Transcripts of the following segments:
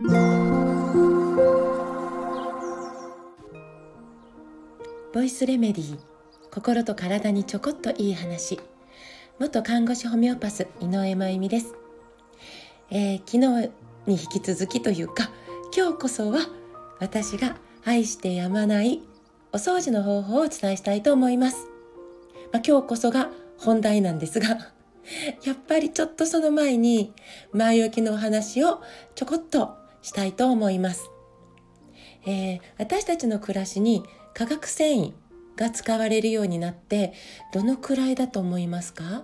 ボイスレメディー心と体にちょこっといい話。元看護師ホメオパス井上真由美です、えー、昨日に引き続きというか今日こそは私が愛してやまないお掃除の方法をお伝えしたいと思います、まあ、今日こそが本題なんですがやっぱりちょっとその前に前置きのお話をちょこっとしたいと思います。えー、私たちの暮らしに化学繊維が使われるようになってどのくらいだと思いますか、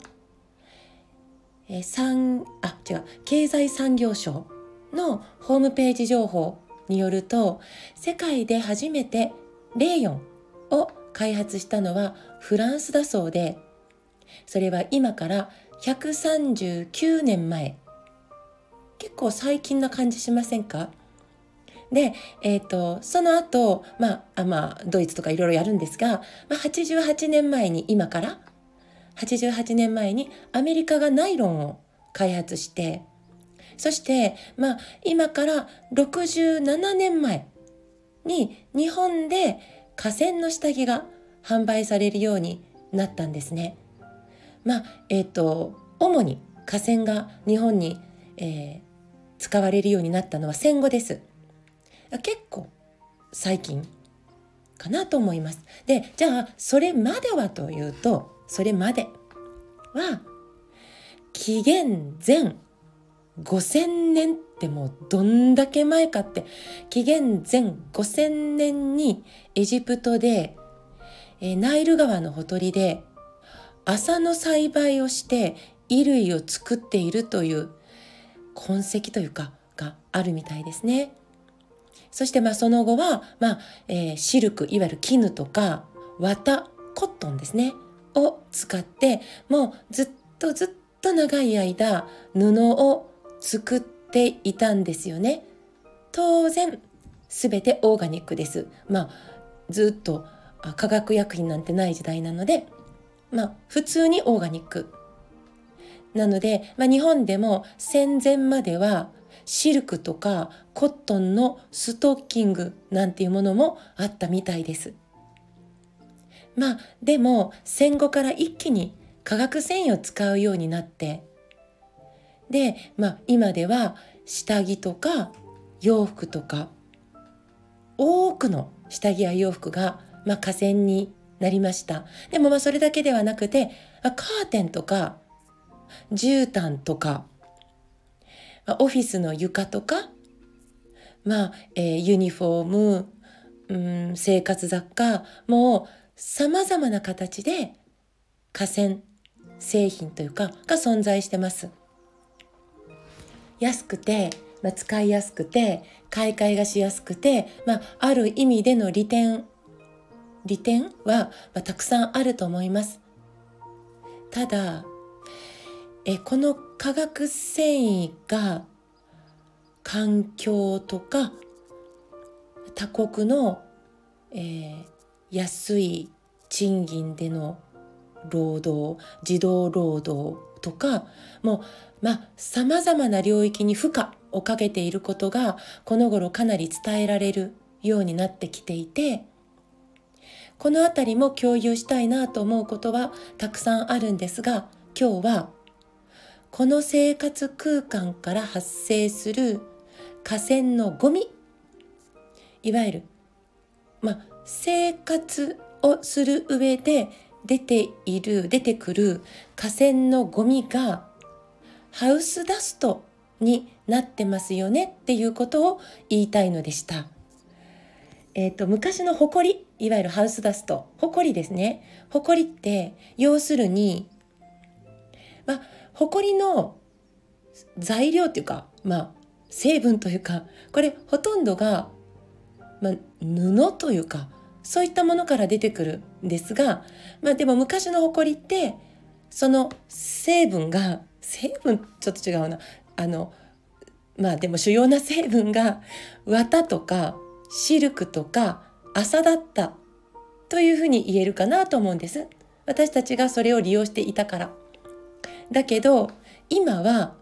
えー、あ違う経済産業省のホームページ情報によると世界で初めてレーヨンを開発したのはフランスだそうでそれは今から139年前結構最近な感じしませんか？で、えーと、その後、まあ、まあドイツとかいろいろやるんですが、まあ、88年前に今から88年前にアメリカがナイロンを開発してそして、まあ、今から67年前に日本で河川の下着が販売されるようになったんですね。まあえっ、ー、と主に河川が日本に、えー、使われるようになったのは戦後です。結構最近かなと思います。でじゃあそれまではというとそれまでは紀元前5000年ってもうどんだけ前かって紀元前5000年にエジプトで、え、ナイル川のほとりで麻の栽培をして衣類を作っているという痕跡というかがあるみたいですね。そしてまあその後は、まあえー、シルクいわゆる絹とか綿コットンですねを使ってもうずっとずっと長い間布を作っていたんですよね。当然全てオーガニックです。まあずっと化学薬品なんてない時代なのでまあ、普通にオーガニック。なので、まあ、日本でも戦前まではシルクとかコットンのストッキングなんていうものもあったみたいです。まあでも戦後から一気に化学繊維を使うようになってで、まあ、今では下着とか洋服とか多くの下着や洋服が、まあ、河川になりました。でもまあそれだけではなくて、カーテンとか、絨毯とか、オフィスの床とか、まあ、えー、ユニフォーム、うん、生活雑貨、もう様々な形で河川製品というかが存在してます。安くて、まあ、使いやすくて、買い替えがしやすくて、まあ、ある意味での利点利点は、まあ、たくさんあると思います。ただえこの化学繊維が環境とか他国の、えー、安い賃金での労働児童労働とかもうまあさまざまな領域に負荷をかけていることがこの頃かなり伝えられるようになってきていてこの辺りも共有したいなと思うことはたくさんあるんですが今日はこの生活空間から発生する河川のゴミ。いわゆる、まあ、生活をする上で出ている出てくる河川のゴミがハウスダストになってますよねっていうことを言いたいのでした。え、ー、と昔のホコリいわゆるハウスダスト。ホコリですね。ホコリって要するにまあホコリの材料っていうかまあ成分というかこれほとんどが、まあ、布というかそういったものから出てくるんですが、まあ、でも昔のホコリってその成分が成分ちょっと違うなあのまあでも主要な成分が綿とかシルクとか朝だったというふうに言えるかなと思うんです。私たちがそれを利用していたから。だけど今は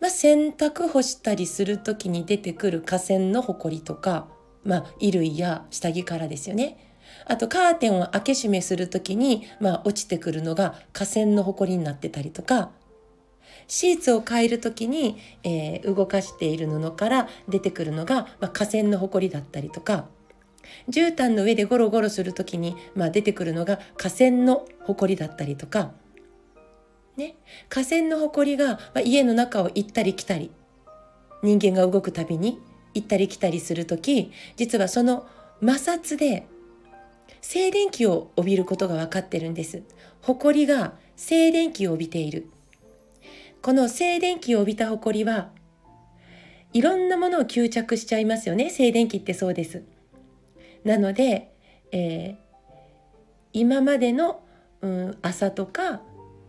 まあ、洗濯干したりする時に出てくる河川のほこりとか、まあ、衣類や下着からですよね。あとカーテンを開け閉めする時に、まあ、落ちてくるのが河川のほこりになってたりとかシーツを変える時に、えー、動かしている布から出てくるのが、まあ、河川のほこりだったりとか絨毯の上でゴロゴロする時に、まあ、出てくるのが河川のほこりだったりとか、ね、河川のほこりが、ま、家の中を行ったり来たり人間が動くたびに行ったり来たりする時実はその摩擦で静電気を帯びることが分かってるんです。ほこりが静電気を帯びている。この静電気を帯びたほこりはいろんなものを吸着しちゃいますよね。静電気ってそうです。なので、えー、今までの、うん、麻とか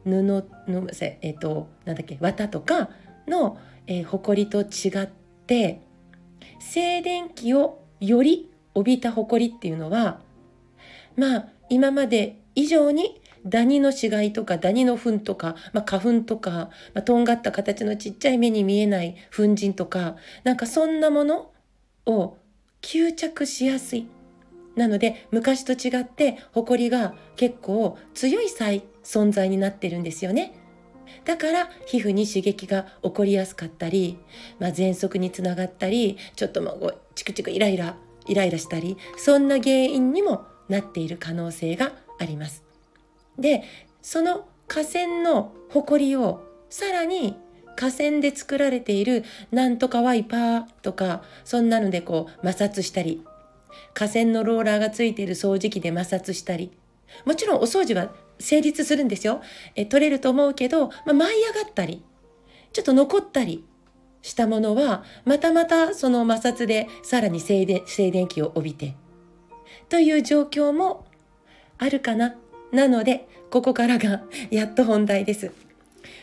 布の、えーと、なんだっけ綿とかの、えー、ほこりと違って静電気をより帯びたほこりっていうのはまあ今まで以上にダニの死骸とかダニの糞とか、まあ、花粉とか、まあ、とんがった形のちっちゃい目に見えない粉塵とかなんかそんなものを吸着しやすい。なので昔と違ってホコリが結構強い存在になってるんですよね。だから皮膚に刺激が起こりやすかったり、まあ、喘息につながったりちょっともうチクチクイライライライラしたりそんな原因にもなっている可能性があります。でその河川のほこりをさらに河川で作られているなんとかワイパーとかそんなのでこう摩擦したり河川のローラーがついている掃除機で摩擦したりもちろんお掃除は成立するんですよ。え取れると思うけど、まあ、舞い上がったりちょっと残ったりしたものはまたまたその摩擦でさらに静電静電気を帯びてという状況もあるかな。なので、ここからが やっと本題です。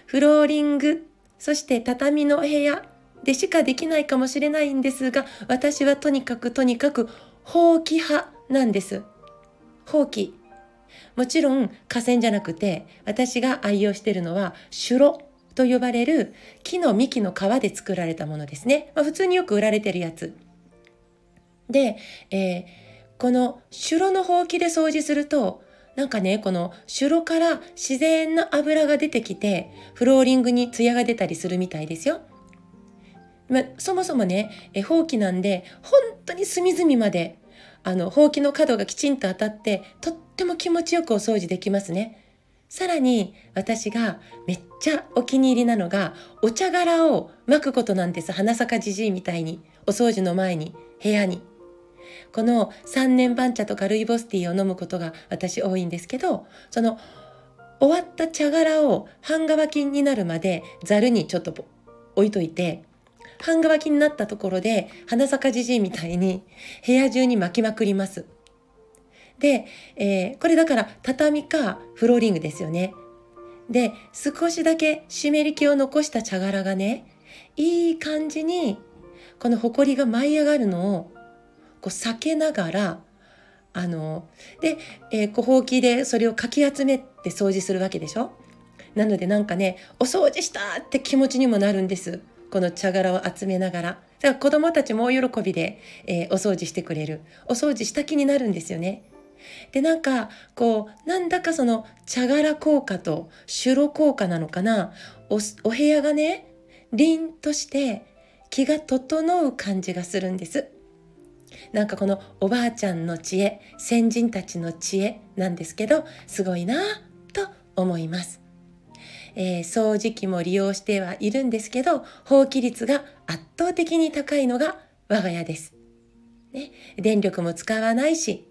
フローリング、そして畳の部屋でしかできないかもしれないんですが、私はとにかくとにかく放棄派なんです。放棄。もちろん河川じゃなくて、私が愛用しているのは、シュロと呼ばれる木の幹の皮で作られたものですね。まあ、普通によく売られてるやつ。で、えーこのシュロのほうきで掃除すると、なんかね、このシュロから自然な油が出てきて、フローリングにツヤが出たりするみたいですよ。まそもそもね、えほうきなんで、本当に隅々まで、あの、ほうきの角がきちんと当たって、とっても気持ちよくお掃除できますね。さらに私がめっちゃお気に入りなのがお茶殻を巻くことなんです花咲かじじいみたいにお掃除の前に部屋にこの3年番茶とかルイボスティーを飲むことが私多いんですけどその終わった茶殻を半乾きになるまでざるにちょっと置いといて半乾きになったところで花咲かじじいみたいに部屋中に巻きまくります。で、えー、これだから畳かフローリングですよね。で少しだけ湿り気を残した茶殻がねいい感じにこのほこりが舞い上がるのをこう避けながらあので、えー、こうほうきでそれをかき集めて掃除するわけでしょ？なのでなんかねお掃除したって気持ちにもなるんですこの茶殻を集めながら。だから子供たちも大喜びで、えー、お掃除してくれる。お掃除した気になるんですよね。でなんかこうなんだかその茶殻効果とシュ効果なのかな。おお部屋がね凛として気が整う感じがするんです。なんかこのおばあちゃんの知恵先人たちの知恵なんですけどすごいなと思います、えー、掃除機も利用してはいるんですけど放棄率が圧倒的に高いのが我が家です、ね、電力も使わないし、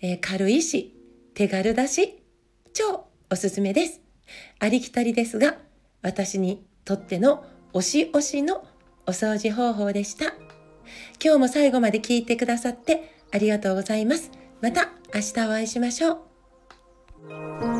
えー、軽いし手軽だし超おすすめですありきたりですが私にとっての推し推しのお掃除方法でした。今日も最後まで聞いてくださってありがとうございます。また明日お会いしましょう。